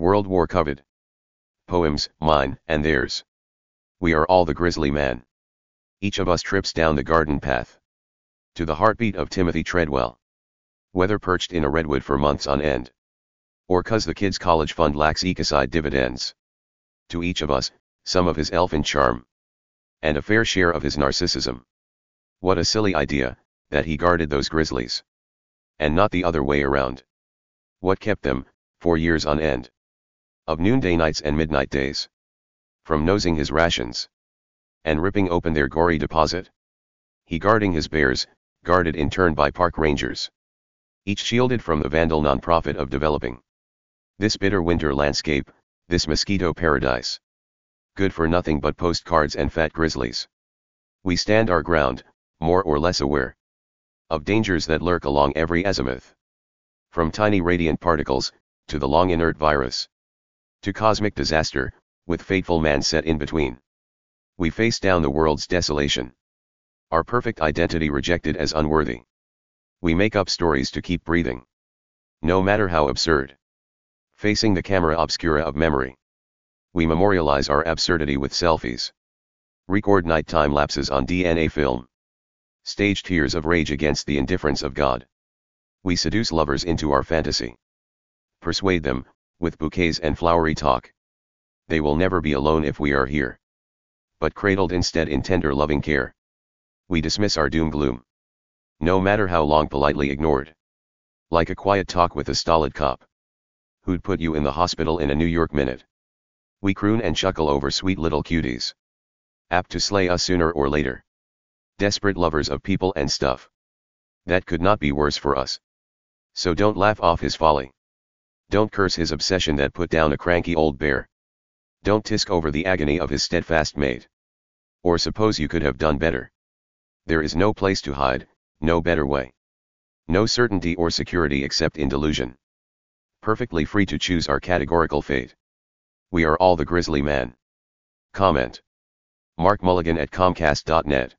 World War Covet. Poems, mine, and theirs. We are all the grizzly man. Each of us trips down the garden path. To the heartbeat of Timothy Treadwell. Whether perched in a redwood for months on end. Or cause the kids' college fund lacks ecocide dividends. To each of us, some of his elfin charm. And a fair share of his narcissism. What a silly idea, that he guarded those grizzlies. And not the other way around. What kept them, for years on end? Of noonday nights and midnight days. From nosing his rations. And ripping open their gory deposit. He guarding his bears, guarded in turn by park rangers. Each shielded from the vandal nonprofit of developing. This bitter winter landscape, this mosquito paradise. Good for nothing but postcards and fat grizzlies. We stand our ground, more or less aware of dangers that lurk along every azimuth. From tiny radiant particles, to the long inert virus. To cosmic disaster, with fateful man set in between. We face down the world's desolation. Our perfect identity rejected as unworthy. We make up stories to keep breathing. No matter how absurd. Facing the camera obscura of memory. We memorialize our absurdity with selfies. Record nighttime lapses on DNA film. Stage tears of rage against the indifference of God. We seduce lovers into our fantasy. Persuade them, with bouquets and flowery talk. They will never be alone if we are here. But cradled instead in tender loving care. We dismiss our doom gloom. No matter how long politely ignored. Like a quiet talk with a stolid cop. Who'd put you in the hospital in a New York minute. We croon and chuckle over sweet little cuties. Apt to slay us sooner or later. Desperate lovers of people and stuff. That could not be worse for us. So don't laugh off his folly. Don't curse his obsession that put down a cranky old bear. Don't tisk over the agony of his steadfast mate. Or suppose you could have done better. There is no place to hide, no better way. No certainty or security except in delusion. Perfectly free to choose our categorical fate. We are all the grizzly man. Comment. Mark Mulligan at Comcast.net